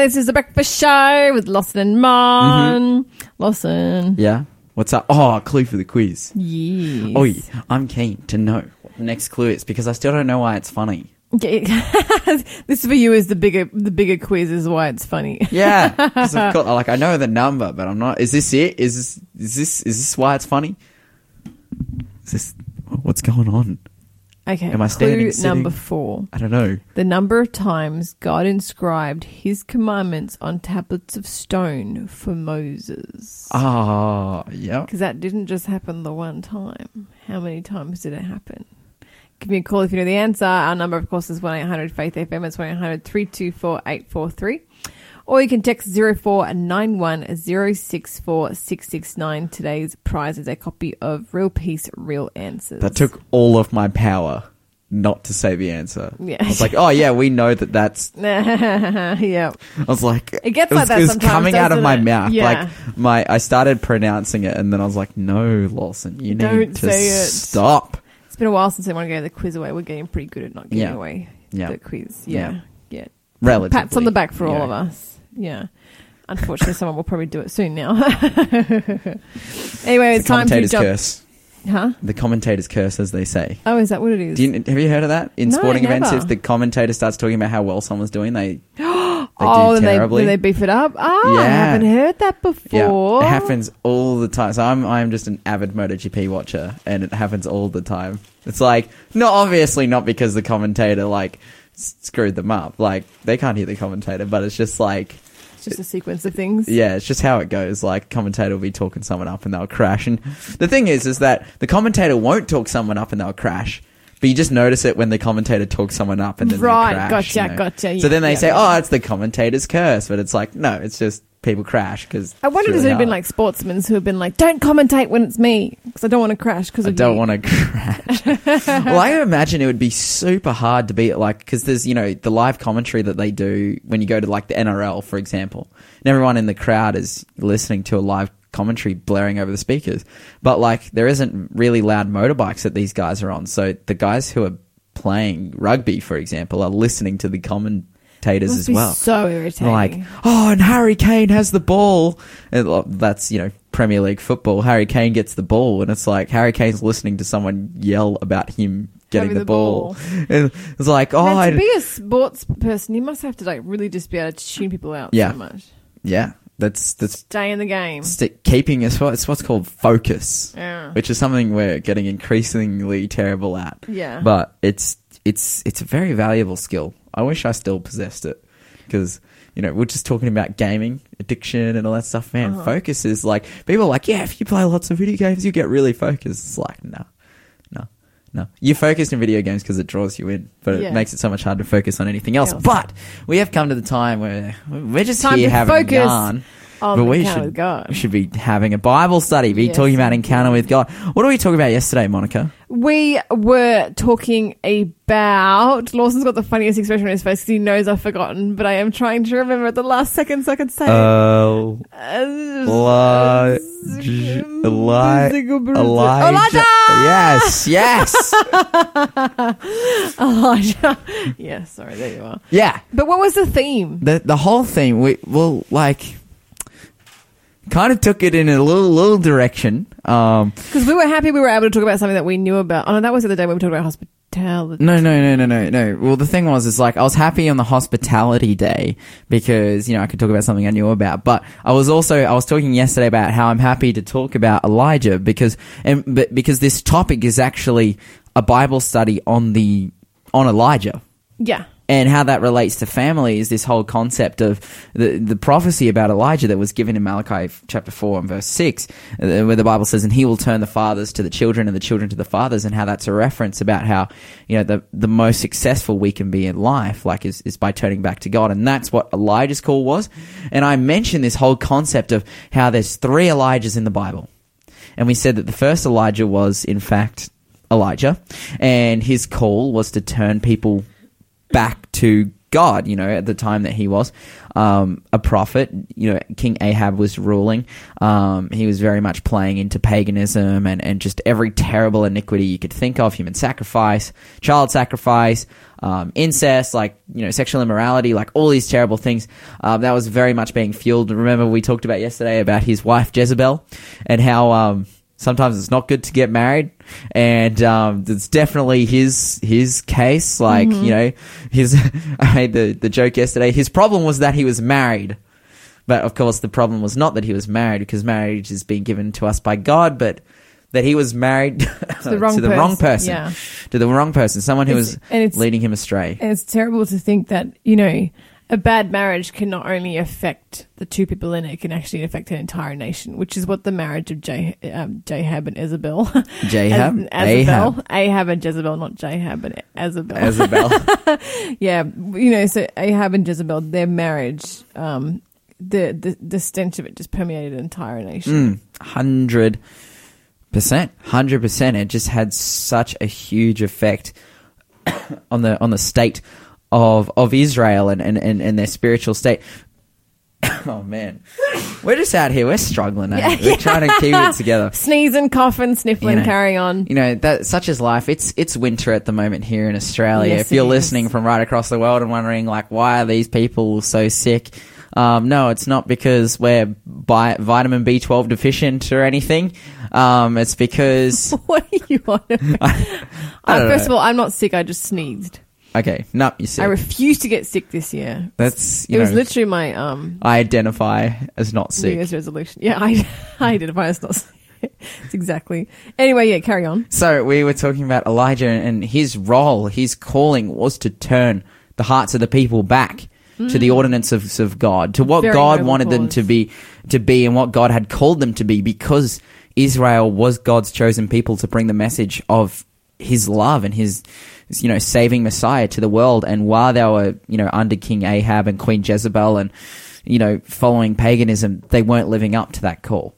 Hi, this is the breakfast show with Lawson and Mon. Mm-hmm. Lawson. Yeah. What's up? Oh, a clue for the quiz. Yes. Oh, yeah. I'm keen to know what the next clue is because I still don't know why it's funny. this for you is the bigger the bigger quiz is why it's funny. Yeah, 'cause I've got like I know the number, but I'm not. Is this it? Is this is this is this why it's funny? Is this what's going on? Okay. Am I standing, clue sitting? number four. I don't know. The number of times God inscribed his commandments on tablets of stone for Moses. Ah, yeah. Because that didn't just happen the one time. How many times did it happen? Give me a call if you know the answer. Our number, of course, is 1 800 Faith FM. It's 1 800 324 843. Or you can text 0491 064 669. Today's prize is a copy of Real Peace, Real Answers. That took all of my power not to say the answer. Yeah. I was like, oh yeah, we know that that's. yeah. I was like, It gets was, like that it sometimes, coming out of my it? mouth. Yeah. Like my, I started pronouncing it, and then I was like, no, Lawson, you need Don't to say it. stop. It's been a while since I want to go the quiz away. We're getting pretty good at not giving Yeah. away Yeah. the quiz. Yeah. Yeah. yeah. Relatively. Pats on the back for all of us. Yeah. Unfortunately, someone will probably do it soon now. anyway, it's time to commentator's jump. curse. Huh? The commentator's curse, as they say. Oh, is that what it is? Do you, have you heard of that in No, sporting events? never. If the commentator starts talking about how well someone's doing, they they oh, do then they, terribly. then they beef it up. Ah, I Yeah. haven't heard that yeah, before. it happens all the time. So I'm I'm just an avid MotoGP watcher, and it happens all the time. It's like not obviously not because the commentator like screwed them up. Like they can't hear the commentator, but it's just like It's just a sequence of things. yeah, it's just how it goes. Like commentator will be talking someone up and they'll crash. And the thing is, is that the commentator won't talk someone up and they'll crash. But you just notice it when the commentator talks someone up and then Right, they crash. gotcha, you know? gotcha, So then they yeah, say, yeah. "Oh, it's the commentator's curse," but it's like, no, it's just people crash because I wonder if there have been like sportsmen who have been like, "Don't commentate when it's me because I don't want to crash." Because I don't want to crash. well, I imagine it would be super hard to be like because there's you know the live commentary that they do when you go to like the NRL, for example, and everyone in the crowd is listening to a live commentary blaring over the speakers, but like there isn't really loud motorbikes that these guys are on, so the guys who are playing rugby, for example, are listening to the commentators as well. So irritating. Like, oh, and Harry Kane has the ball. And that's, you know, Premier League football. Harry Kane gets the ball, and it's like Harry Kane's listening to someone yell about him getting the, the ball. ball. And it's like, oh, Man, I, to be a sports person, you must have to like really just be able to tune people out Yeah. so much. yeah, that's that's Stay in the game. st- keeping it's, what, it's what's called focus, Yeah. which is something we're getting increasingly terrible at. Yeah. but it's it's it's a very valuable skill. I wish I still possessed it because you know we're just talking about gaming addiction and all that stuff. Man, Uh-huh. focus is like people are like, yeah, if you play lots of video games, you get really focused. It's like, no, no. You're focused in video games because it draws you in, but Yeah. it makes it so much harder to focus on anything else. Else. But we have come to the time where we're just Time here to having focus yarn. On but we should, with God. we should be having a Bible study, be Yes, talking about encounter with God. What did we talk about yesterday, Monica? We were talking about. Lawson's got the funniest expression on his face because he knows I've forgotten, but I am trying to remember at the last second so I can say Oh. it. Uh, Elijah. Elijah. Elijah! Yes, yes. Elijah. yeah, sorry, there you are. yeah. But what was the theme? The the whole thing, we well, like, kind of took it in a little little direction. Um, Because we were happy we were able to talk about something that we knew about. Oh, no, that was the other day when we talked about hospitality. no, no, no, no, no, no. Well, the thing was, is like I was happy on the hospitality day because you know I could talk about something I knew about. But I was also I was talking yesterday about how I'm happy to talk about Elijah because and but because this topic is actually a Bible study on the on Elijah. Yeah. And how that relates to family is this whole concept of the the prophecy about Elijah that was given in Malachi chapter 4 and verse 6 uh, where the Bible says and he will turn the fathers to the children and the children to the fathers and how that's a reference about how you know the the most successful we can be in life like is is by turning back to God. And that's what Elijah's call was. And I mentioned this whole concept of how there's three Elijahs in the Bible. And we said that the first Elijah was in fact Elijah. And his call was to turn people back to God, you know, at the time that he was um, a prophet. You know, King Ahab was ruling. Um, he was very much playing into paganism and, and just every terrible iniquity you could think of human sacrifice, child sacrifice, um, incest, like, you know, sexual immorality, like all these terrible things. Um, that was very much being fueled. Remember, we talked about yesterday about his wife Jezebel and how. Sometimes it's not good to get married, and um, it's definitely his his case. Like you know, his I made the the joke yesterday. His problem was that he was married, but of course the problem was not that he was married because marriage is being given to us by God, but that he was married to the wrong wrong person, person, yeah. to the wrong person, someone who It's- was and it's- leading him astray. And it's terrible to think that, you know, a bad marriage can not only affect the two people in it, it can actually affect an entire nation, which is what the marriage of J, um, Jahab and Isabel. Jahab? As-. Ahab. Ahab and Jezebel, not Jahab and Azabel. Isabel. yeah, you know, so Ahab and Jezebel, their marriage, um, the, the the stench of it just permeated an entire nation. Mm, hundred percent, hundred percent. It just had such a huge effect on the on the state of of Israel and and, and, and their spiritual state. oh man, we're just out here. We're struggling. eh? we're trying to keep it together. Sneezing, coughing, sniffling, You know. carrying on. You know that such is life. It's it's winter at the moment here in Australia. Yes, if you're is. listening from right across the world and wondering like why are these people so sick, um, no, it's not because we're bi- vitamin B12 deficient or anything. Um, it's because What are you on about? I Uh, first know. of all, I'm not sick. I just sneezed. Okay, no, you see, I refuse to get sick this year. that's It you was literally my um I identify as not New sick. Year's resolution. Yeah, I, I identify as not sick. It's exactly. Anyway, yeah, carry on. So we were talking about Elijah and his role, his calling was to turn the hearts of the people back to the ordinances of God, to what Mm. Very God wanted them to be, to be, and what God had called them to be, because Israel was God's chosen people to bring the message of His love and His, you know, saving Messiah to the world. And while they were, you know, under King Ahab and Queen Jezebel and, you know, following paganism, they weren't living up to that call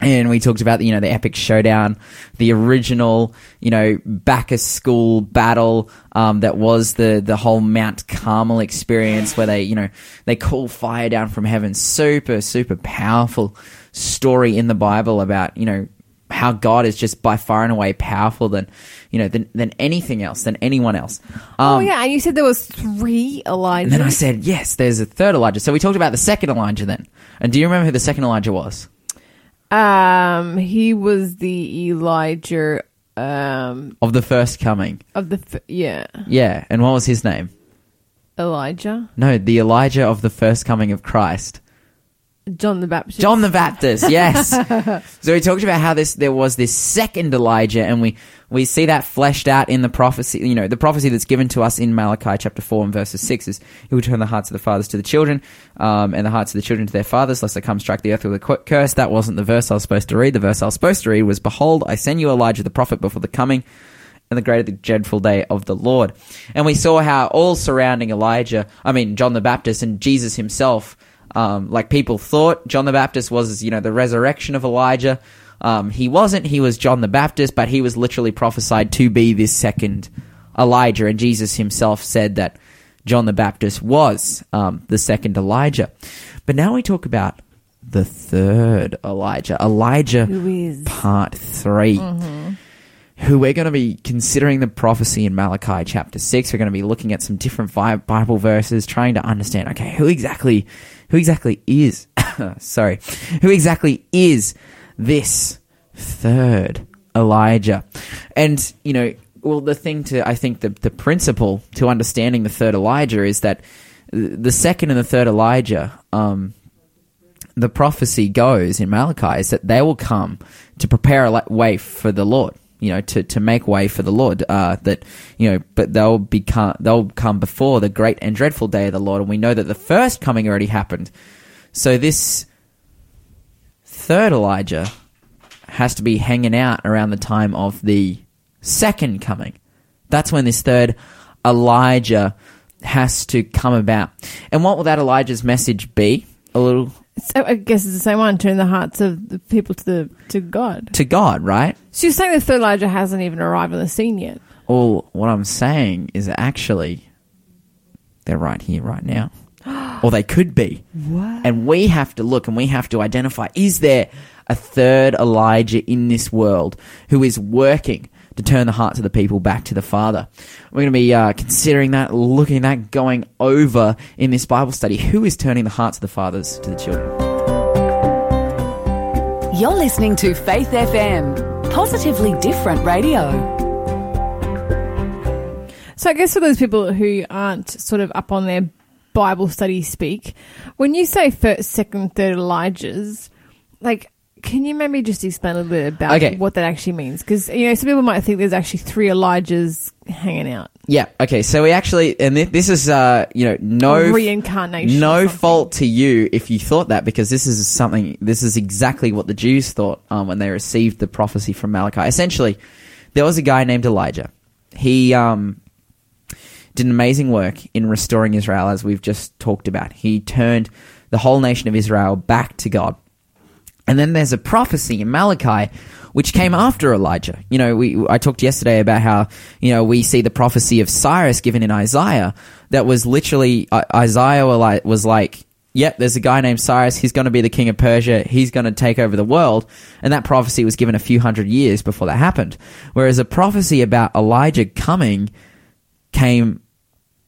and we talked about you know the epic showdown, the original you know back of school battle um, that was the the whole Mount Carmel experience where they you know they call fire down from heaven. Super super powerful story in the Bible about you know how God is just by far and away powerful than you know than than anything else than anyone else. oh Um, yeah, and you said there was three Elijah. And then I said yes, there's a third Elijah. So we talked about the second Elijah then. And do you remember who the second Elijah was? um, he was the Elijah um Of the first coming. of the f- yeah Yeah, and what was his name? Elijah No, the Elijah of the first coming of Christ. John the Baptist. John the Baptist, yes. so we talked about how this there was this second Elijah, and we we see that fleshed out in the prophecy. You know, the prophecy that's given to us in Malachi chapter four and verses six is, "He will turn the hearts of the fathers to the children, um, and the hearts of the children to their fathers, lest they come strike the earth with a cu- curse." That wasn't the verse I was supposed to read. The verse I was supposed to read was, "Behold, I send you Elijah the prophet before the coming." and the great and dreadful day of the Lord. And we saw how all surrounding Elijah, I mean, John the Baptist and Jesus himself, um, like people thought John the Baptist was, you know, the resurrection of Elijah. Um, he wasn't, he was John the Baptist, but he was literally prophesied to be this second Elijah. And Jesus himself said that John the Baptist was um, the second Elijah. But now we talk about the third Elijah, Elijah part 3 who we're going to be considering the prophecy in Malachi chapter 6. We're going to be looking at some different Bible verses, trying to understand, okay, who exactly, who exactly is, sorry, who exactly is this third Elijah? And, you know, well, the thing to, I think the, the principle to understanding the third Elijah is that the second and the third Elijah, um, the prophecy goes in Malachi is that they will come to prepare a way for the Lord. You know, to, to make way for the Lord. Uh, that you know, but they'll become they'll come before the great and dreadful day of the Lord, and we know that the first coming already happened. So this third Elijah has to be hanging out around the time of the second coming. That's when this third Elijah has to come about. And what will that Elijah's message be? A little So I guess it's the same one. Turn the hearts of the people to the to God. to God, right? So you're saying the third Elijah hasn't even arrived on the scene yet? Well, what I'm saying is actually they're right here, right now. or they could be. What? And we have to look and we have to identify is there a third Elijah in this world who is working to turn the hearts of the people back to the Father? We're going to be uh, considering that, looking at that, going over in this Bible study. Who is turning the hearts of the fathers to the children? You're listening to Faith FM, positively different radio. So I guess for those people who aren't sort of up on their Bible study speak, when you say first, second, third Elijahs, like, can you maybe just explain a little bit about Okay. what that actually means? Because you know, some people might think there's actually three Elijahs hanging out. Yeah. Okay. So we actually, and thi- this is, uh, you know, no reincarnation. No fault to you if you thought that, because this is something. This is exactly what the Jews thought um, when they received the prophecy from Malachi. Essentially, there was a guy named Elijah. He um, did an amazing work in restoring Israel, as we've just talked about. He turned the whole nation of Israel back to God. And then there's a prophecy in Malachi which came after Elijah. You know, we I talked yesterday about how, you know, we see the prophecy of Cyrus given in Isaiah that was literally uh, Isaiah was like, yep, there's a guy named Cyrus, he's going to be the king of Persia, he's going to take over the world. And that prophecy was given a few hundred years before that happened. Whereas a prophecy about Elijah coming came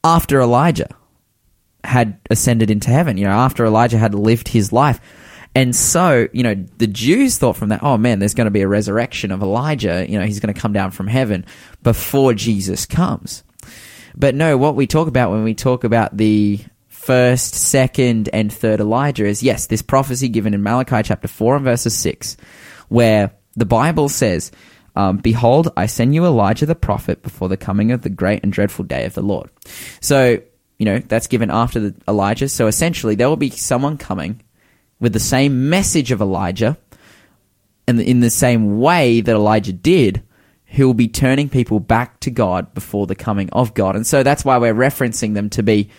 after Elijah had ascended into heaven, you know, after Elijah had lived his life. And so, you know, the Jews thought from that, oh man, there's going to be a resurrection of Elijah, you know, he's going to come down from heaven before Jesus comes. But no, what we talk about when we talk about the first, second, and third Elijah is yes, this prophecy given in Malachi chapter 4 and verses 6, where the Bible says, um, Behold, I send you Elijah the prophet before the coming of the great and dreadful day of the Lord. So, you know, that's given after the Elijah. So essentially, there will be someone coming with the same message of Elijah and in the same way that Elijah did, who will be turning people back to God before the coming of God. And so that's why we're referencing them to be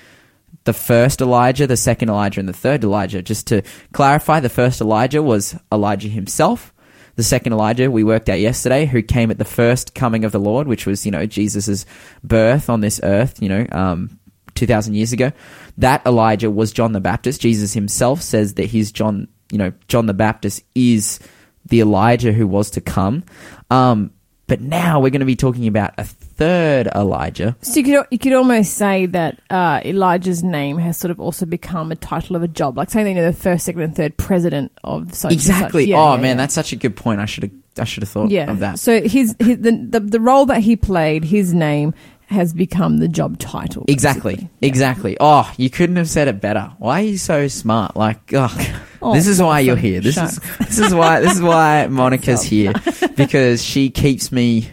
the first Elijah, the second Elijah, and the third Elijah. Just to clarify, the first Elijah was Elijah himself. The second Elijah we worked out yesterday, who came at the first coming of the Lord, which was, you know, Jesus' birth on this earth, you know, um, 2,000 years ago. That Elijah was John the Baptist. Jesus himself says that he's John, you know, John the Baptist is the Elijah who was to come. Um, but now we're going to be talking about a third Elijah. So you could you could almost say that uh, Elijah's name has sort of also become a title of a job, like saying you know the first, second, and third president of such Exactly. such. Yeah, oh yeah, man, yeah. that's such a good point. I should have I should have thought of that. So his, his the, the the role that he played, his name has become the job title. Exactly. basically. Exactly. Oh, you couldn't have said it better. Why are you so smart? Like, oh, Oh, this is why you're here. This is this is why this is why Monica's here because she keeps me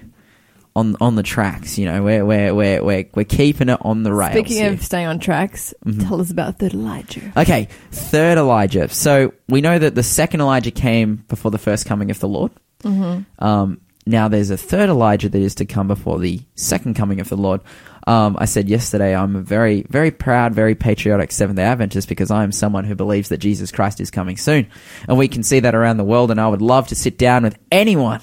on on the tracks. You know, we're we're we're we're, we're keeping it on the rails. Speaking here. of staying on tracks, Mhm. tell us about third Elijah. Okay, third Elijah. So we know that the second Elijah came before the first coming of the Lord. Mm-hmm. Um, now there's a third Elijah that is to come before the second coming of the Lord. Um, I said yesterday I'm a very, very proud, very patriotic Seventh Day Adventist because I am someone who believes that Jesus Christ is coming soon, and we can see that around the world. And I would love to sit down with anyone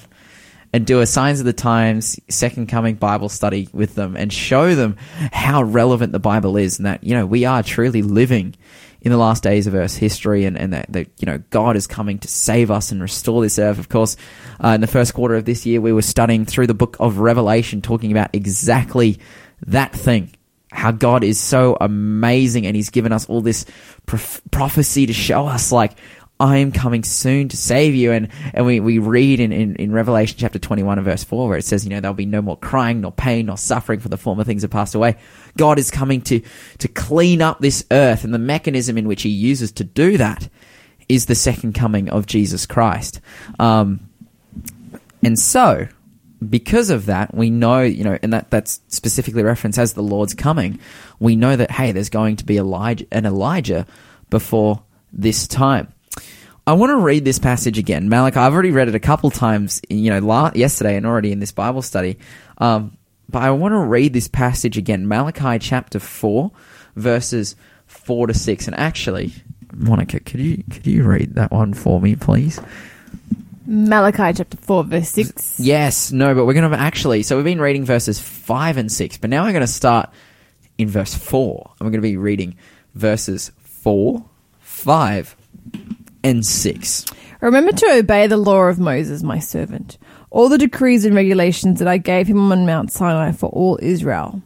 and do a Signs of the Times Second Coming Bible study with them and show them how relevant the Bible is, and that you know we are truly living in the last days of Earth's history, and, and that, that you know God is coming to save us and restore this earth. Of course, uh, in the first quarter of this year, we were studying through the book of Revelation, talking about exactly that thing. How God is so amazing, and He's given us all this prof- prophecy to show us, like, I am coming soon to save you. And, and we, we read in, in, in Revelation chapter 21 and verse 4 where it says, you know, there'll be no more crying, nor pain, nor suffering, for the former things have passed away. God is coming to, to clean up this earth, and the mechanism in which He uses to do that is the second coming of Jesus Christ. Um, and so, because of that, we know, you know, and that, that's specifically referenced as the Lord's coming. We know that, hey, there's going to be Elijah, an Elijah before this time. I want to read this passage again. Malachi, I've already read it a couple times, you know, la- yesterday and already in this Bible study. Um, but I want to read this passage again. Malachi chapter 4, verses 4 to 6. And actually, Monica, could you, could you read that one for me, please? Malachi chapter 4, verse 6. Yes, no, but we're going to actually. So we've been reading verses five and six, but now we're going to start in verse 4. And we're going to be reading verses 4, 5, and 6. Remember to obey the law of Moses, my servant, all the decrees and regulations that I gave him on Mount Sinai for all Israel.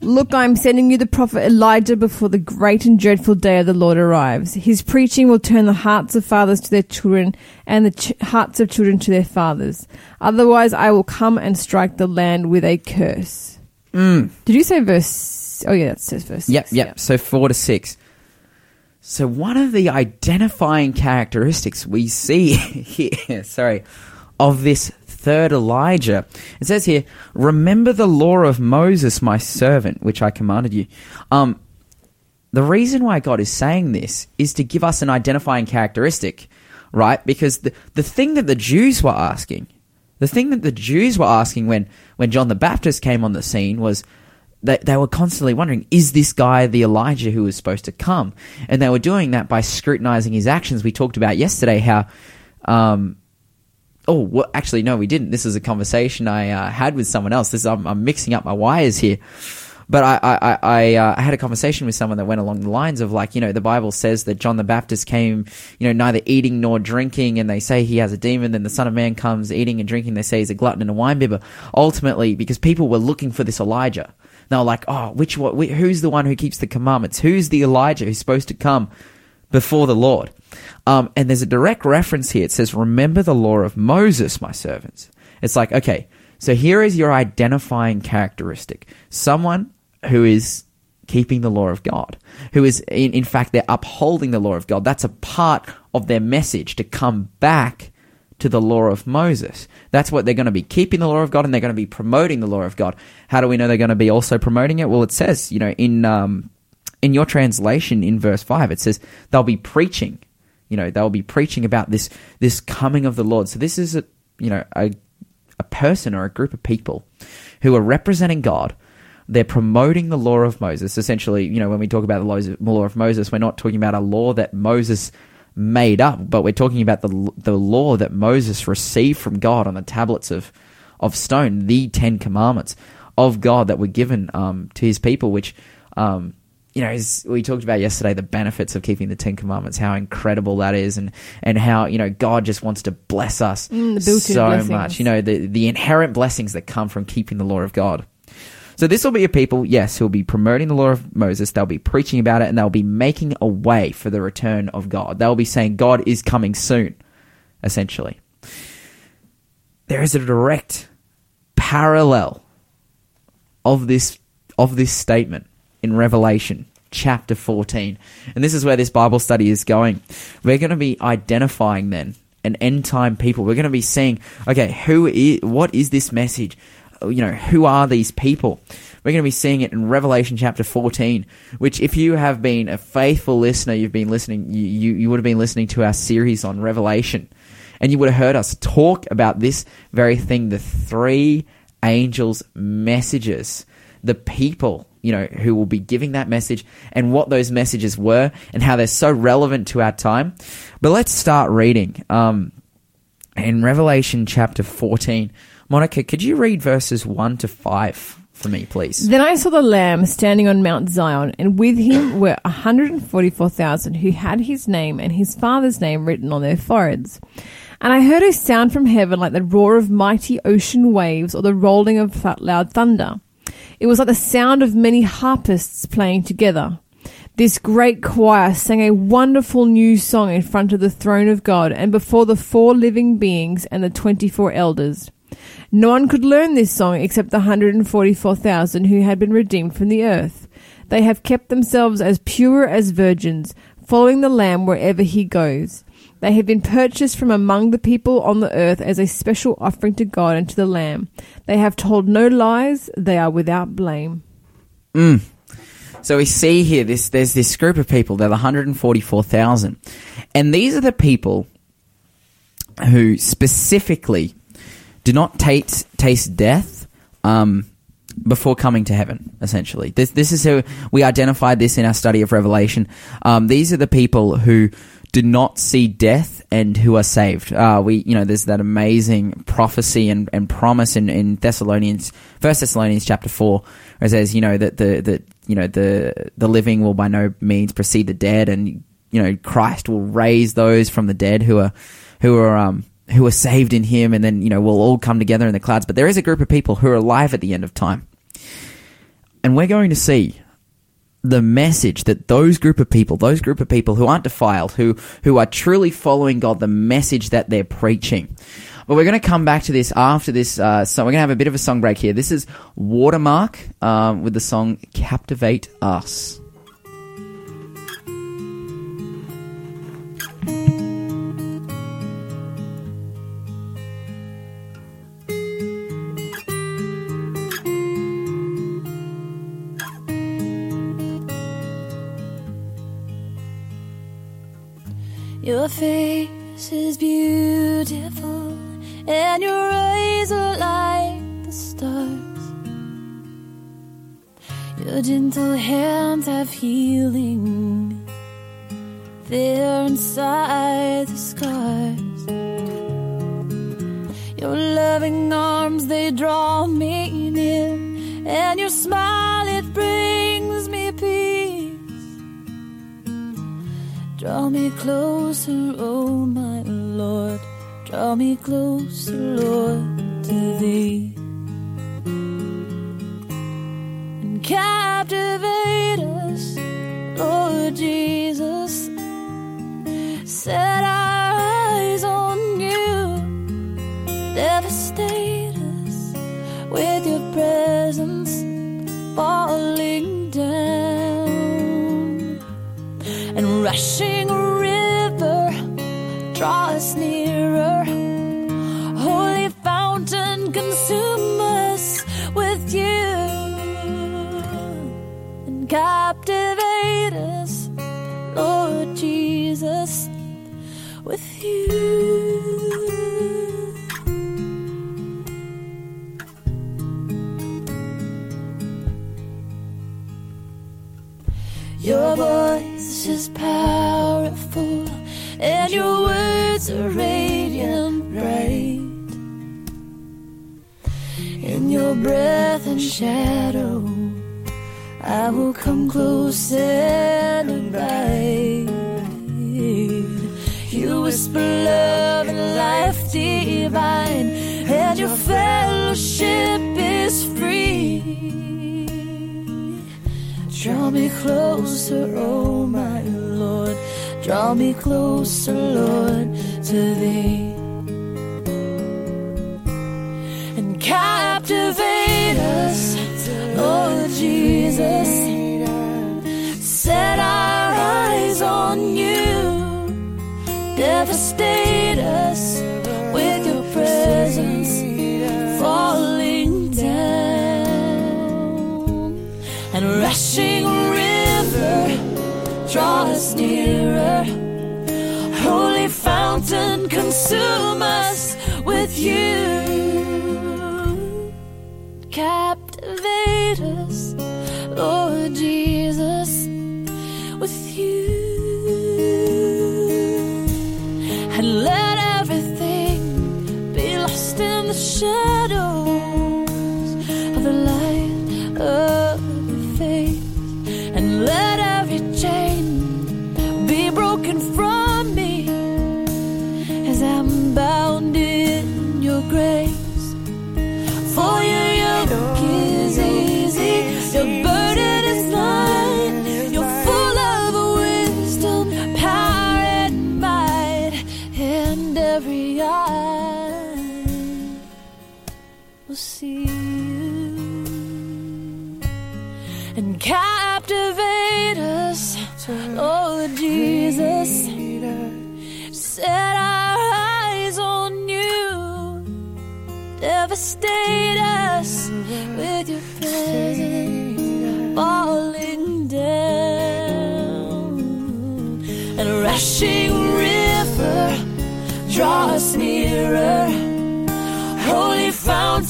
Look, I am sending you the prophet Elijah before the great and dreadful day of the Lord arrives. His preaching will turn the hearts of fathers to their children and the ch- hearts of children to their fathers. Otherwise, I will come and strike the land with a curse. Mm. Did you say verse? Oh, yeah, that says verse. Yep, six, yep. yeah. So 4 to 6. So one of the identifying characteristics we see here, sorry, of this third Elijah, it says here, "Remember the law of Moses, my servant, which I commanded you." Um, the reason why God is saying this is to give us an identifying characteristic, right? Because the the thing that the Jews were asking, the thing that the Jews were asking when when John the Baptist came on the scene was they, they were constantly wondering, is this guy the Elijah who was supposed to come? And they were doing that by scrutinizing his actions. We talked about yesterday how, um, oh, well, actually, no, we didn't. This is a conversation I uh, had with someone else. This I'm, I'm mixing up my wires here. But I, I, I, uh, I had a conversation with someone that went along the lines of like, you know, the Bible says that John the Baptist came, you know, neither eating nor drinking, and they say he has a demon. Then the Son of Man comes eating and drinking. They say he's a glutton and a winebibber. Ultimately, because people were looking for this Elijah, they were like, oh, which one? wh- Who's the one who keeps the commandments? Who's the Elijah who's supposed to come before the Lord? Um, and there's a direct reference here. It says, "Remember the law of Moses, my servants." It's like, okay, so here is your identifying characteristic: someone who is keeping the law of God, who is, in, in fact, they're upholding the law of God. That's a part of their message to come back to the law of Moses. That's what they're going to be keeping the law of God, and they're going to be promoting the law of God. How do we know they're going to be also promoting it? Well, it says, you know, in um, in your translation in verse five, it says they'll be preaching. You know, they'll be preaching about this this coming of the Lord. So this is a you know a a person or a group of people who are representing God. They're promoting the law of Moses. Essentially, you know, when we talk about the law of Moses, we're not talking about a law that Moses made up, but we're talking about the the law that Moses received from God on the tablets of of stone, the Ten Commandments of God that were given um, to His people, which um, you know, is, we talked about yesterday the benefits of keeping the Ten Commandments, how incredible that is, and and how you know God just wants to bless us Mm, so blessings. much. You know, the the inherent blessings that come from keeping the law of God. So this will be a people, yes, who will be promoting the law of Moses. They'll be preaching about it, and they'll be making a way for the return of God. They'll be saying God is coming soon, essentially. There is a direct parallel of this of this statement in Revelation chapter 14. And this is where this Bible study is going. We're going to be identifying then an end time people. We're going to be seeing, okay, who is what is this message? You know, who are these people? We're going to be seeing it in Revelation chapter 14, which if you have been a faithful listener, you've been listening, you, you, you would have been listening to our series on Revelation. And you would have heard us talk about this very thing, the three angels' messages, the people, you know, who will be giving that message and what those messages were and how they're so relevant to our time. But let's start reading. Um, in Revelation chapter 14, Monica, could you read verses 1 to 5 for me, please? Then I saw the Lamb standing on Mount Zion, and with him were 144,000 who had his name and his father's name written on their foreheads. And I heard a sound from heaven like the roar of mighty ocean waves or the rolling of th- loud thunder. It was like the sound of many harpists playing together. This great choir sang a wonderful new song in front of the throne of God and before the four living beings and the 24 elders. No one could learn this song except the 144,000 who had been redeemed from the earth. They have kept themselves as pure as virgins, following the Lamb wherever he goes. They have been purchased from among the people on the earth as a special offering to God and to the Lamb. They have told no lies, they are without blame. Mm. So we see here this there's this group of people, they're the 144,000. And these are the people who specifically do not taste taste death um, before coming to heaven. Essentially, this this is how we identified this in our study of Revelation. Um, these are the people who do not see death and who are saved. Uh, we you know there's that amazing prophecy and, and promise in, in Thessalonians First Thessalonians chapter four, where it says you know that the that you know the the living will by no means precede the dead, and you know Christ will raise those from the dead who are who are um who are saved in Him, and then you know we'll all come together in the clouds. But there is a group of people who are alive at the end of time, and we're going to see the message that those group of people, those group of people who aren't defiled, who who are truly following God, the message that they're preaching. But we're going to come back to this after this. Uh, so we're going to have a bit of a song break here. This is Watermark um, with the song "Captivate Us." Your face is beautiful, and your eyes are like the stars. Your gentle hands have healing there inside the scars. Your loving arms, they draw me near, and your smile, it brings me peace. Draw me closer, oh my Lord. Draw me closer, Lord, to thee. And captivate us, Lord Jesus. Set our eyes on you. Devastate us with your presence breath and shadow, I will come close and abide. You whisper love and life divine, and your fellowship is free. Draw me closer, oh my Lord. Draw me closer, Lord, to thee. Jesus. Set our eyes on you. Devastate us with your presence falling down and rushing river draw us nearer holy fountain consume us with you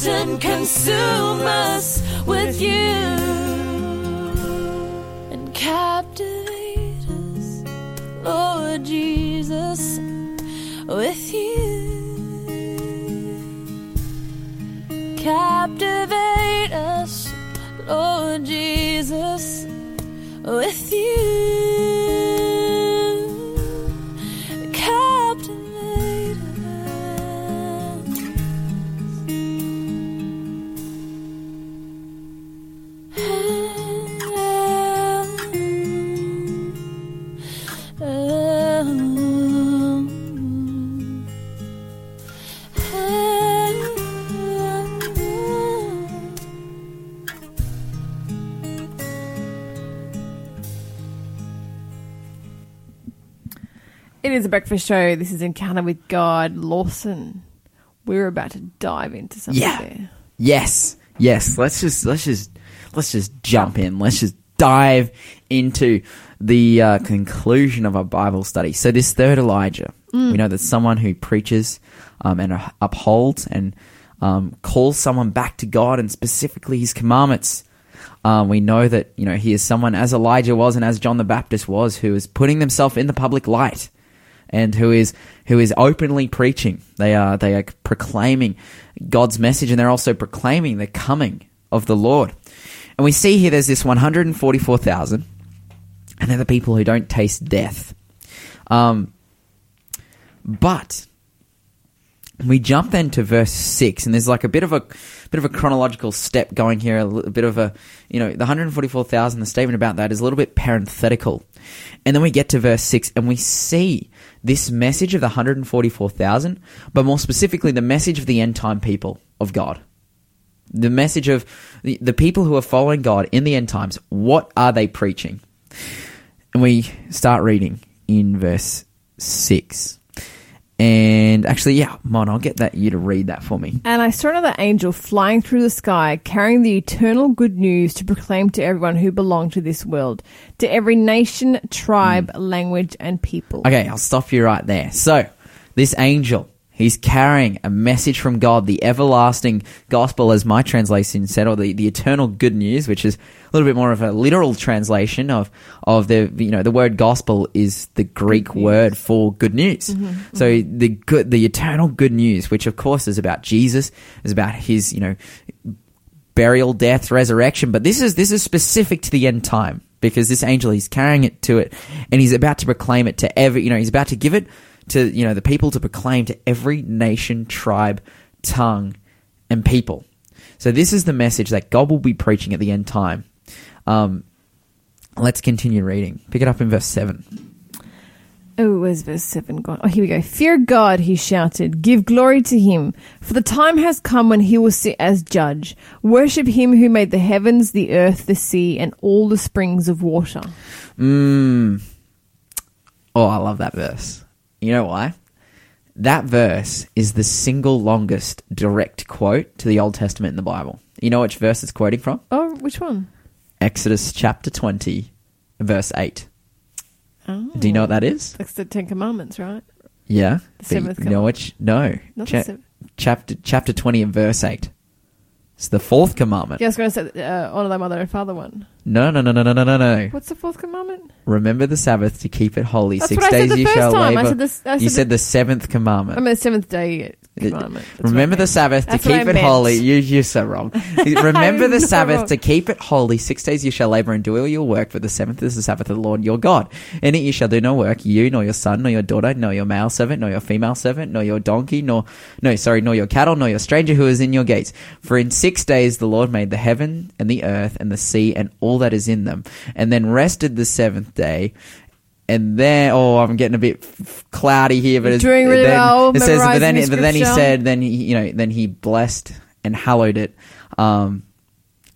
fountain, consume us with you and captivate us, Lord Jesus, with you. Captivate us, Lord. Jesus, with you, breakfast show. This is Encounter with God. Lawson, we're about to dive into something Yeah. there. Yes, yes. Let's just let's just let's just jump in. Let's just dive into the uh, conclusion of our Bible study. So this third Elijah, we know that someone who preaches um, and uh, upholds and um, calls someone back to God and specifically His commandments. Um, we know that you know he is someone as Elijah was and as John the Baptist was, who is putting themselves in the public light and who is who is openly preaching. They are they are proclaiming God's message, and they're also proclaiming the coming of the Lord. And we see here there's this 144,000, and they're the people who don't taste death. Um, but we jump then to verse six, and there's like a bit of a bit of a chronological step going here. A little bit of a you know the 144,000. The statement about that is a little bit parenthetical, and then we get to verse six, and we see this message of the 144,000, but more specifically the message of the end time people of God. The message of the, the people who are following God in the end times. What are they preaching? And we start reading in verse six. And actually, yeah, Mon, I'll get that you to read that for me. And I saw another angel flying through the sky, carrying the eternal good news to proclaim to everyone who belonged to this world, to every nation, tribe, hmm. language, and people. Okay, I'll stop you right there. So, this angel, he's carrying a message from God, the everlasting gospel, as my translation said, or the, the eternal good news, which is a little bit more of a literal translation of, of the, you know, the word gospel is the Greek word for good news. Mm-hmm, mm-hmm. So the good, the eternal good news, which of course is about Jesus, is about his, you know, burial, death, resurrection. But this is this is specific to the end time because this angel he's carrying it to it, and he's about to proclaim it to every. You know, he's about to give it to you know the people to proclaim to every nation, tribe, tongue, and people. So this is the message that God will be preaching at the end time. Um, let's continue reading. Pick it up in verse seven. Oh, where's verse 7 gone? Oh, here we go. Fear God, he shouted. Give glory to him. For the time has come when he will sit as judge. Worship him who made the heavens, the earth, the sea, and all the springs of water. Mm. Oh, I love that verse. You know why? That verse is the single longest direct quote to the Old Testament in the Bible. You know which verse it's quoting from? Oh, which one? Exodus chapter 20, verse 8. Oh. Do you know what that is? That's the Ten Commandments, right? Yeah. The seventh you know which? No. Not Cha- the seventh. chapter, chapter 20 and verse 8. It's the fourth commandment. Yeah, I was going to say uh, honor thy mother and father one. No, no, no, no, no, no, no, no. What's the fourth commandment? Remember the Sabbath to keep it holy. That's Six what I said days the you first shall time. I labor. said this- I you said said the seventh commandment. I mean, the seventh day commandment. That's what I Remember the. Sabbath to That's keep it meant. holy. You, you're so wrong. Remember the so Sabbath wrong. to keep it holy. Six days you shall labor and do all your work, but the seventh is the Sabbath of the Lord your God. In it you shall do no work, you, nor your son, nor your daughter, nor your male servant, nor your female servant, nor your donkey, nor, no, sorry, nor your cattle, nor your stranger who is in your gates. For in six days the Lord made the heaven and the earth and the sea and all that is in them, and then rested the seventh day. And then, oh, I'm getting a bit f- cloudy here, but it's, doing really then, well it says, but then, but then he said, then he, you know, then he blessed and hallowed it. Um,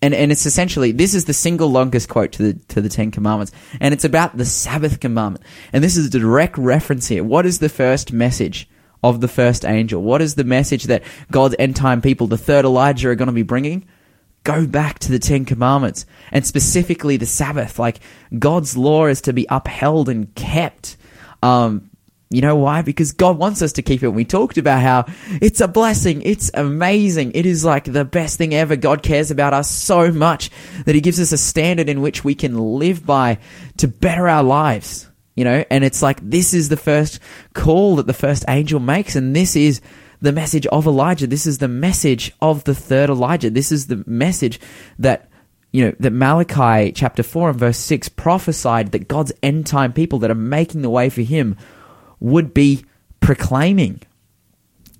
and and it's essentially this is the single longest quote to the to the Ten Commandments, and it's about the Sabbath commandment. And this is a direct reference here. What is the first message of the first angel? What is the message that God's end time people, the third Elijah, are going to be bringing? Go back to the Ten Commandments, and specifically the Sabbath. Like God's law is to be upheld and kept. Um, you know why? Because God wants us to keep it. We talked about how it's a blessing. It's amazing. It is like the best thing ever. God cares about us so much that He gives us a standard in which we can live by to better our lives. You know, and it's like this is the first call that the first angel makes, and this is the message of Elijah. This is the message of the third Elijah. This is the message that you know, that Malachi chapter 4 and verse 6 prophesied that God's end time people that are making the way for him would be proclaiming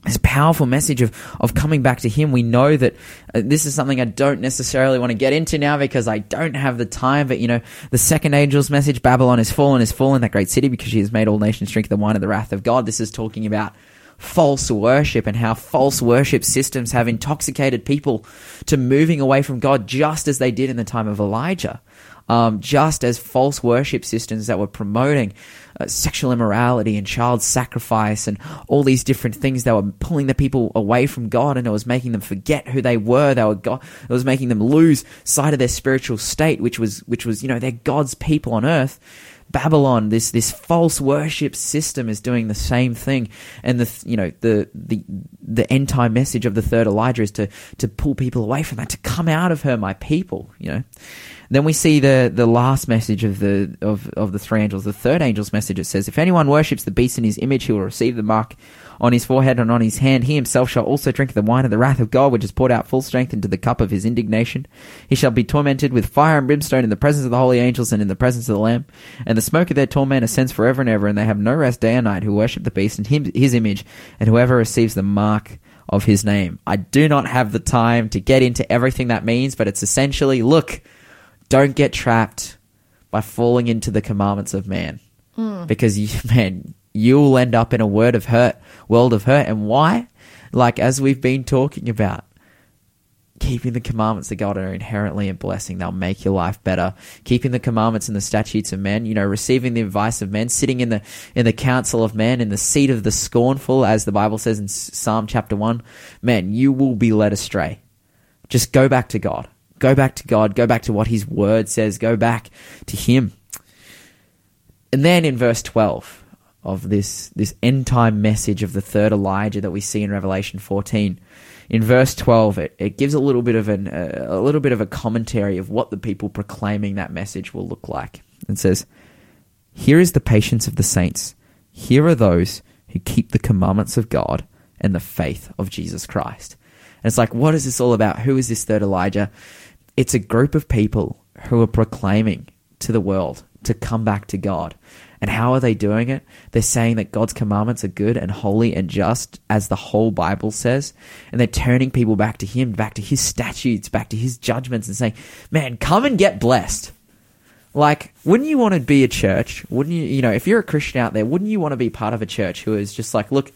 this powerful message of, of coming back to him. We know that uh, this is something I don't necessarily want to get into now because I don't have the time. But, you know, the second angel's message, Babylon is fallen, is fallen, that great city, because she has made all nations drink the wine of the wrath of God. This is talking about false worship and how false worship systems have intoxicated people to moving away from God just as they did in the time of Elijah. Um, just as false worship systems that were promoting uh, sexual immorality and child sacrifice and all these different things that were pulling the people away from God and it was making them forget who they were. They were God. It was making them lose sight of their spiritual state, which was which was you know they're God's people on earth. Babylon, this this false worship system is doing the same thing, and the you know the the the end time message of the third Elijah is to to pull people away from that, to come out of her, my people. You know, then we see the the last message of the of of the three angels, the third angel's message. It says, "If anyone worships the beast in his image, he will receive the mark on his forehead and on his hand. He himself shall also drink the wine of the wrath of God, which is poured out full strength into the cup of his indignation. He shall be tormented with fire and brimstone in the presence of the holy angels and in the presence of the Lamb. And the smoke of their torment ascends forever and ever, and they have no rest day and night who worship the beast and him, his image, and whoever receives the mark of his name. I do not have the time to get into everything that means, but it's essentially look, don't get trapped by falling into the commandments of man. Hmm. Because you, man, you'll end up in a word of hurt, world of hurt. And why? Like, as we've been talking about, keeping the commandments of God are inherently a blessing. They'll make your life better. Keeping the commandments and the statutes of men, you know, receiving the advice of men, sitting in the in the council of men, in the seat of the scornful, as the Bible says in Psalm chapter one. Man, you will be led astray. Just go back to God. Go back to God. Go back to what His Word says. Go back to Him. And then in verse twelve of this this end time message of the third Elijah that we see in Revelation fourteen. In verse 12 it, it gives a little bit of an uh, a little bit of a commentary of what the people proclaiming that message will look like. It says here is the patience of the saints. Here are those who keep the commandments of god and the faith of jesus christ. And it's like what is this all about? Who is this third elijah? It's a group of people who are proclaiming to the world to come back to god and how are they doing it? They're saying that God's commandments are good and holy and just, as the whole Bible says. And they're turning people back to Him, back to His statutes, back to His judgments, and saying, man, come and get blessed. Like, wouldn't you want to be a church? Wouldn't you, you know, if you're a Christian out there, wouldn't you want to be part of a church who is just like, look,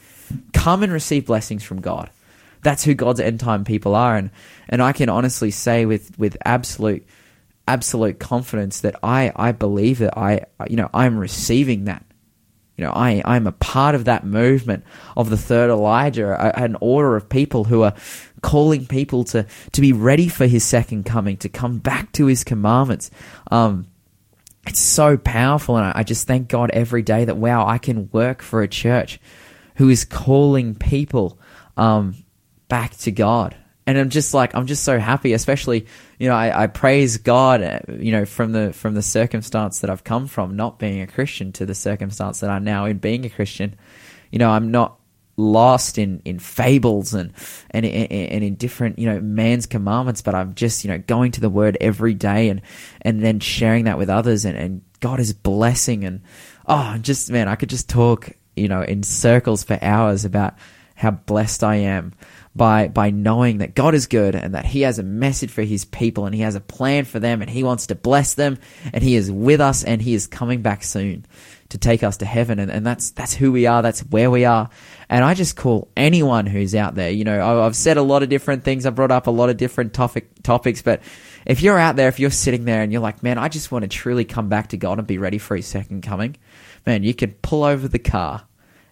come and receive blessings from God? That's who God's end time people are. And, and I can honestly say with, with absolute absolute confidence that I, I believe that I you know I'm receiving that. You know I I'm a part of that movement of the third Elijah an order of people who are calling people to to be ready for his second coming to come back to his commandments. Um it's so powerful and I, I just thank God every day that wow I can work for a church who is calling people um back to God and I'm just like I'm just so happy especially you know, I, I praise God, uh, you know, from the from the circumstance that I've come from, not being a Christian, to the circumstance that I'm now in being a Christian. You know, I'm not lost in, in fables and, and and in different you know man's commandments, but I'm just you know going to the Word every day and and then sharing that with others, and, and God is blessing and oh, just man, I could just talk you know in circles for hours about how blessed I am by by knowing that God is good and that He has a message for His people and He has a plan for them and He wants to bless them and He is with us and He is coming back soon to take us to heaven. And, and that's that's who we are. That's where we are. And I just call anyone who's out there you know I, I've said a lot of different things. I've brought up a lot of different topic topics but if you're out there if you're sitting there and you're like man I just want to truly come back to God and be ready for His second coming man you can pull over the car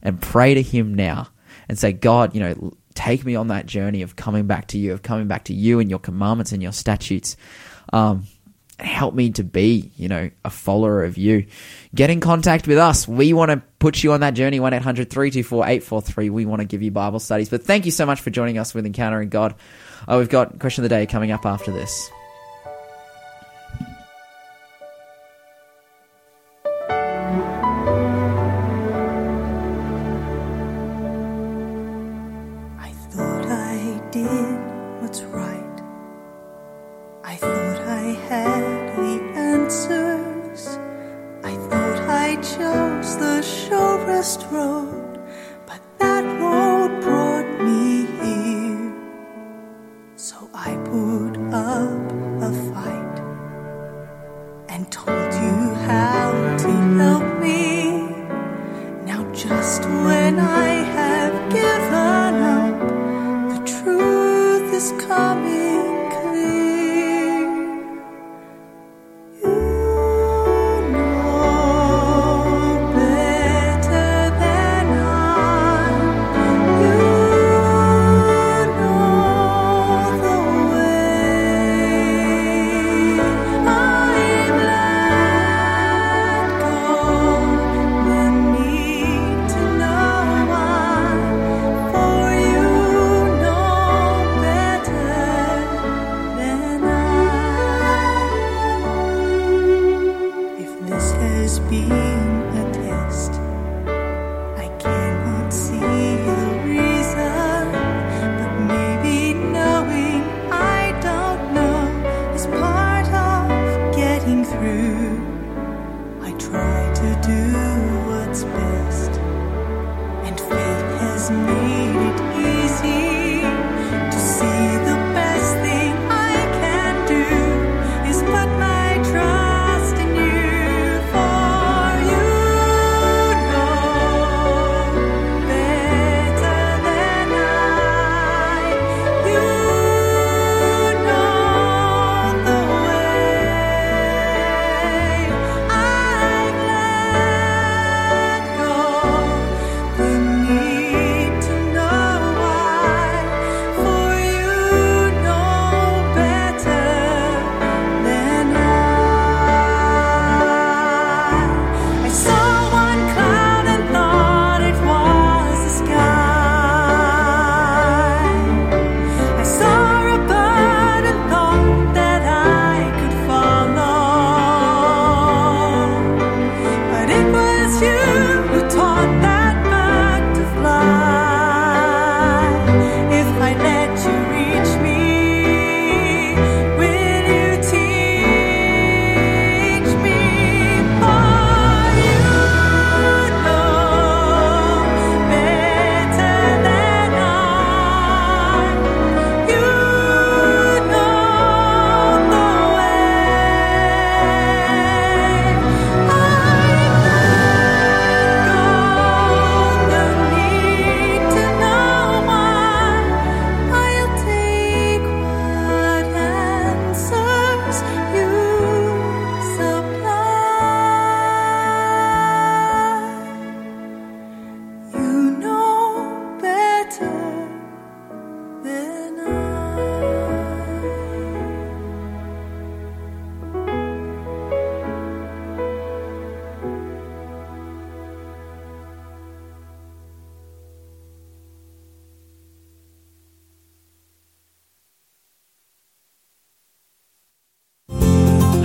and pray to Him now and say God you know take me on that journey of coming back to you, of coming back to you and your commandments and your statutes. Um, help me to be, you know, a follower of you. Get in contact with us. We want to put you on that journey. 1 800 324 843. We want to give you Bible studies. But thank you so much for joining us with Encountering God. Uh, we've got question of the day coming up after this. Did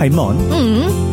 Hey, Mon, Mm.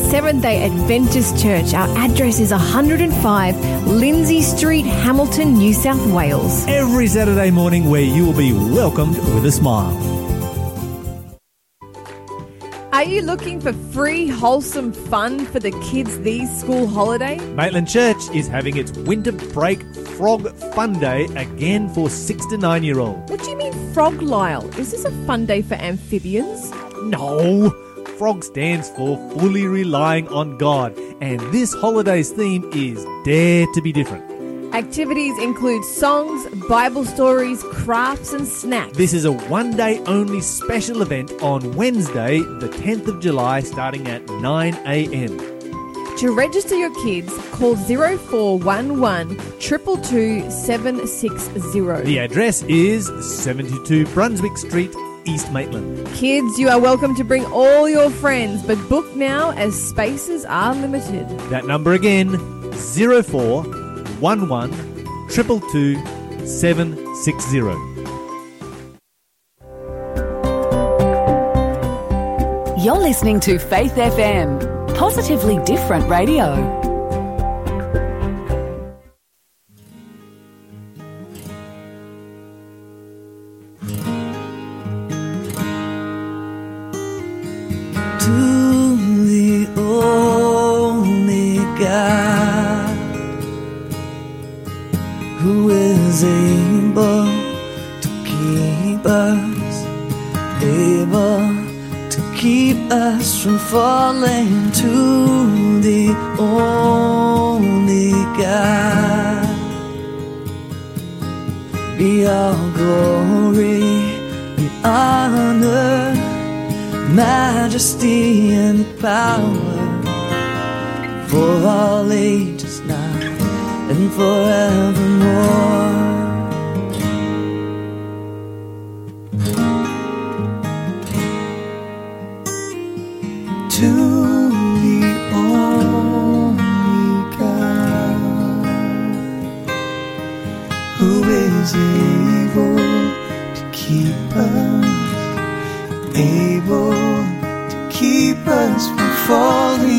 Seventh day Adventist Church. Our address is 105 Lindsay Street, Hamilton, New South Wales. Every Saturday morning, where you will be welcomed with a smile. Are you looking for free, wholesome fun for the kids these school holidays? Maitland Church is having its winter break frog fun day again for six to nine year olds. What do you mean, Frog Lyle? Is this a fun day for amphibians? No! Frog stands for fully relying on God, and this holiday's theme is Dare to be Different. Activities include songs, Bible stories, crafts, and snacks. This is a one day only special event on Wednesday, the 10th of July, starting at 9 a.m. To register your kids, call 0411 222 760. The address is 72 Brunswick Street, East Maitland. Kids, you are welcome to bring all your friends, but book now as spaces are limited. That number again, 04 11 222 760. You're listening to Faith FM, positively different radio. From keep us from falling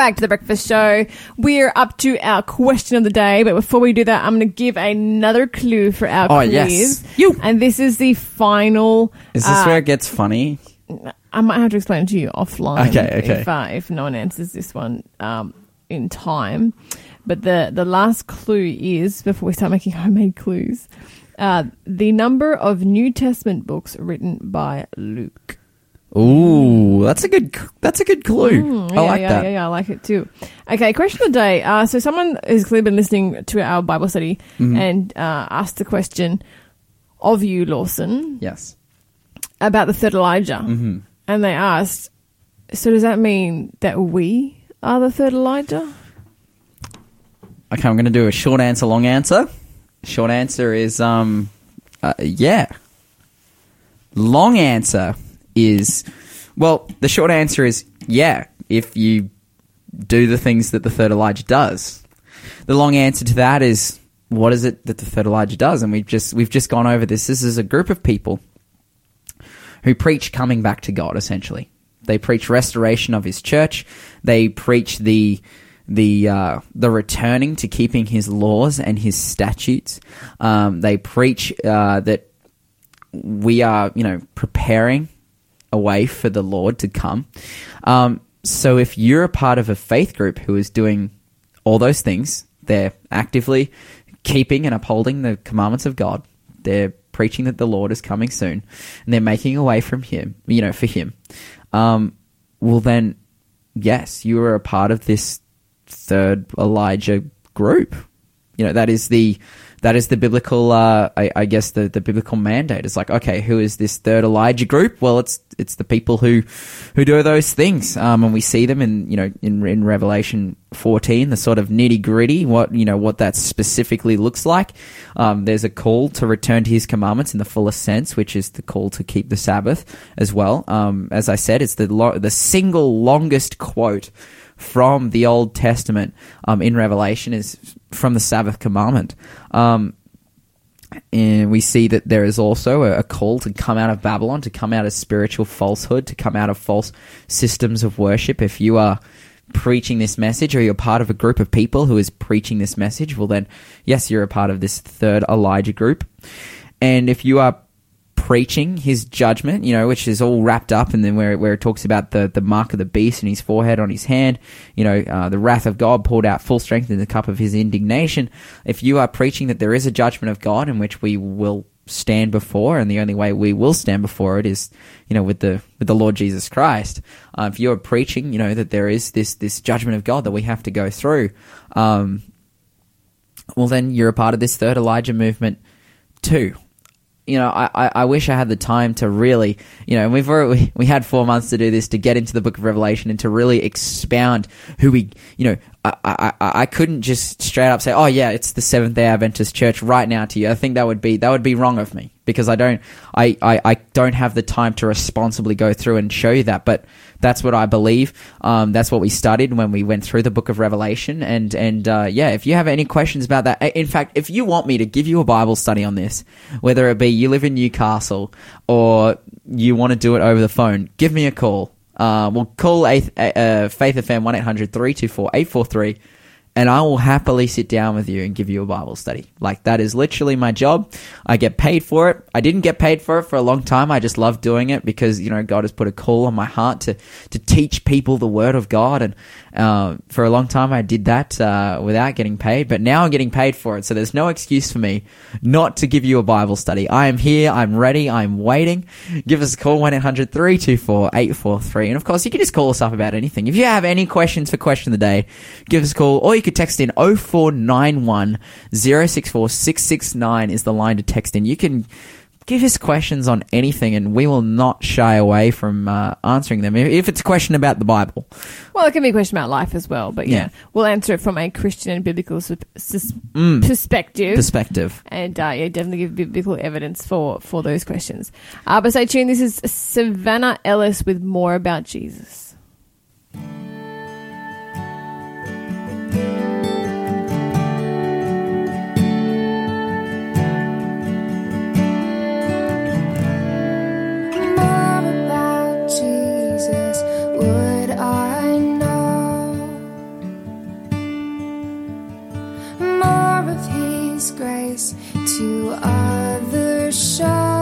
back to the Breakfast Show. We're up to our question of the day, but before we do that, I'm going to give another clue for our Oh, quiz. yes. You. And this is the final. Is this uh, where it gets funny? I might have to explain it to you offline. Okay, okay. If, uh, if no one answers this one um, in time, but the the last clue is before we start making homemade clues, uh, the number of New Testament books written by Luke. Ooh, that's a good. That's a good clue. Mm, I yeah, like yeah, that. Yeah, yeah, I like it too. Okay, question of the day. Uh, so someone has clearly been listening to our Bible study Mm-hmm. and uh, asked the question of you, Lawson, Yes. about the third Elijah, Mm-hmm. and they asked, "So does that mean that we are the third Elijah?" Okay, I'm going to do a short answer, long answer. Short answer is um, uh, yeah. Long answer is well. The short answer is yeah. If you do the things that the third Elijah does, the long answer to that is what is it that the third Elijah does? And we've just we've just gone over this. This is a group of people who preach coming back to God. Essentially, they preach restoration of His church. They preach the the uh, the returning to keeping His laws and His statutes. Um, they preach uh, that we are, you know, preparing a way for the Lord to come. Um, so if you're a part of a faith group who is doing all those things, they're actively keeping and upholding the commandments of God. They're preaching that the Lord is coming soon, and they're making a way from Him, you know, for Him. Um, well, then, yes, you are a part of this third Elijah group. You know, that is the that is the biblical, uh, I, I guess the, the biblical mandate. It's like, okay, who is this third Elijah group? Well, it's it's the people who who do those things, um, and we see them in you know in in Revelation fourteen, the sort of nitty gritty, what you know what that specifically looks like. Um, there's a call to return to His commandments in the fullest sense, which is the call to keep the Sabbath as well. Um, as I said, it's the lo- the single longest quote from the Old Testament um, in Revelation is from the Sabbath commandment. Um, and we see that there is also a, a call to come out of Babylon, to come out of spiritual falsehood, to come out of false systems of worship. If you are preaching this message or you're part of a group of people who is preaching this message, well, then, yes, you're a part of this third Elijah group. And if you are preaching his judgment, you know, which is all wrapped up and then where, where it talks about the, the mark of the beast in his forehead on his hand, you know, uh, the wrath of God poured out full strength in the cup of his indignation. If you are preaching that there is a judgment of God in which we will stand before, and the only way we will stand before it is, you know, with the with the Lord Jesus Christ. Uh, if you're preaching, you know, that there is this this judgment of God that we have to go through, um, well, then you're a part of this third Elijah movement too you know, I, I, wish I had the time to really, you know, we've already, we had four months to do this to get into the book of Revelation and to really expound who we, you know, I, I, I couldn't just straight up say, oh yeah, it's the Seventh Day Adventist Church right now to you. I think that would be that would be wrong of me because I don't I, I, I don't have the time to responsibly go through and show you that. But that's what I believe. Um, that's what we studied when we went through the Book of Revelation. And and uh, yeah, if you have any questions about that, in fact, if you want me to give you a Bible study on this, whether it be you live in Newcastle or you want to do it over the phone, give me a call. Uh, well, call a, uh, Faith FM 1 800 324 843 and I will happily sit down with you and give you a Bible study. Like that is literally my job. I get paid for it. I didn't get paid for it for a long time. I just love doing it because you know God has put a call on my heart to to teach people the Word of God, and uh, for a long time I did that uh, without getting paid. But now I'm getting paid for it, so there's no excuse for me not to give you a Bible study. I am here. I'm ready. I'm waiting. Give us a call 1 800 324 843. and of course you can just call us up about anything. If you have any questions for question of the day, give us a call or you could text in 0491 064 669 is the line to text in. You can give us questions on anything and we will not shy away from uh, answering them if- it's a question about the Bible. Well, it can be a question about life as well, but yeah, Yeah. we'll answer it from a Christian and biblical sus- Mm. perspective. Perspective. and uh, yeah, definitely give biblical evidence for for those questions. Uh, but stay tuned. This is Savannah Ellis with more about Jesus. To other show.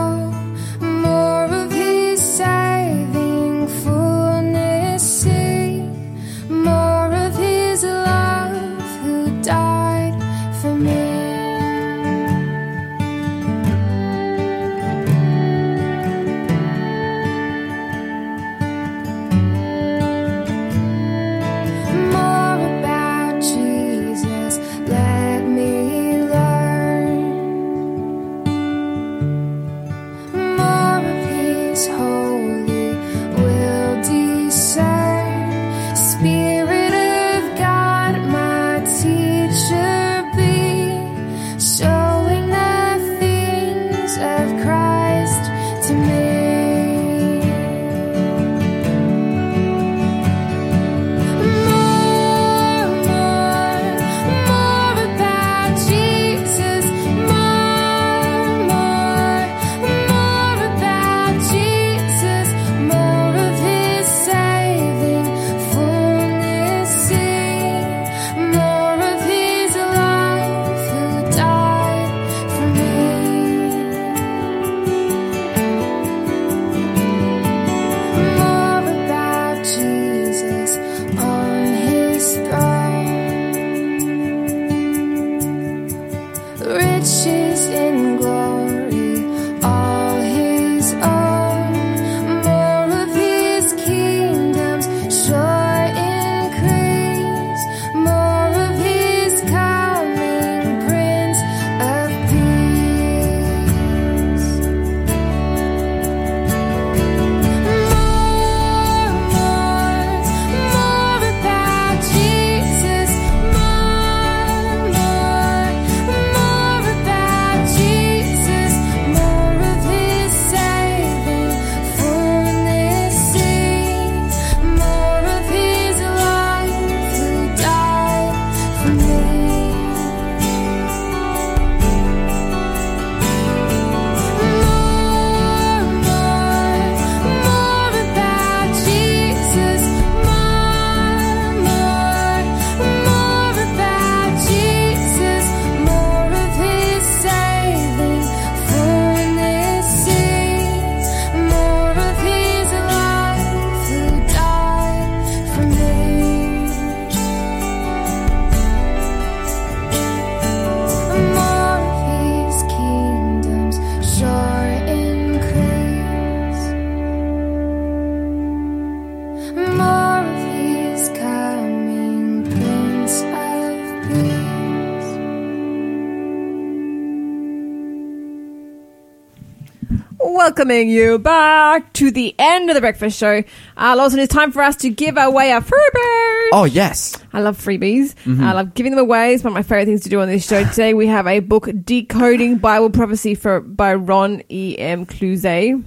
Welcoming you back to the end of the breakfast show. Uh, Lawson, it's time for us to give away a freebie. Oh yes. I love freebies. I love giving them away. It's one of my favorite things to do on this show. Today we have a book, Decoding Bible Prophecy for by Ron E. M. Clouzet.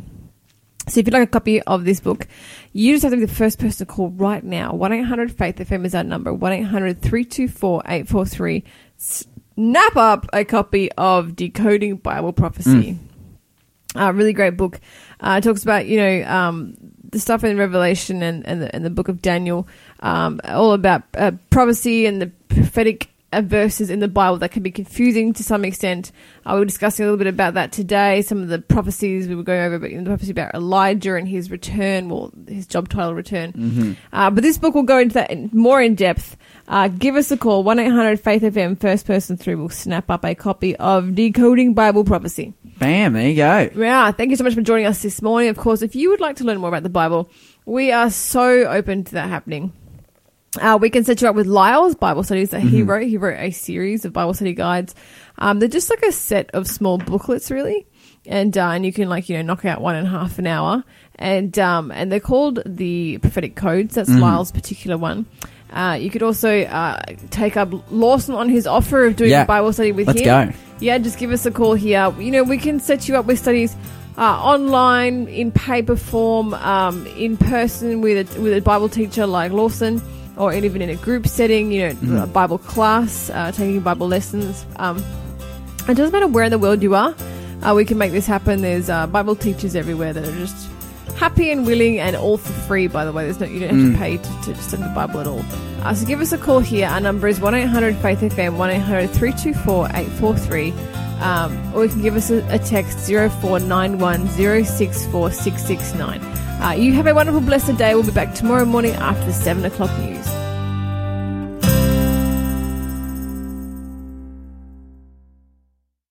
So if you'd like a copy of this book, you just have to be the first person to call right now. 1-800-FAITH-FM is our number. 1-800-324-843. Snap up a copy of Decoding Bible Prophecy. Uh, really great book. Uh, it talks about, you know, um, the stuff in Revelation and, and, the, and the book of Daniel, um, all about uh, prophecy and the prophetic verses in the Bible that can be confusing to some extent. Uh, we were discussing a little bit about that today. Some of the prophecies we were going over, but the prophecy about Elijah and his return, well, his job title return. Uh, but this book will go into that in, more in depth. Uh, give us a call, 1 800 Faith FM, first person through. We'll snap up a copy of Decoding Bible Prophecy. Bam. There you go. Yeah, thank you so much for joining us this morning. Of course, if you would like to learn more about the Bible, we are so open to that happening. Uh, we can set you up with Lyle's Bible studies that he wrote. He wrote a series of Bible study guides. Um, they're just like a set of small booklets, really, and uh, and you can like you know knock out one and a half an hour, and um, and they're called the prophetic codes. That's Lyle's particular one. Uh, you could also uh, take up Lawson on his offer of doing Yeah. a Bible study with Let's him. go. Yeah, just give us a call here. You know, we can set you up with studies uh, online, in paper form, um, in person with a, with a Bible teacher like Lawson, or even in a group setting. You know, a Bible class, uh, taking Bible lessons. Um, it doesn't matter where in the world you are. Uh, we can make this happen. There's uh, Bible teachers everywhere that are just happy and willing, and all for free. By the way, there's no you don't have to pay to, to study the Bible at all. Uh, so give us a call here. Our number is one eight hundred Faith FM one 843 um, or you can give us a, a text 0491 064 669. Uh, you have a wonderful, blessed day. We'll be back tomorrow morning after the 7 o'clock news.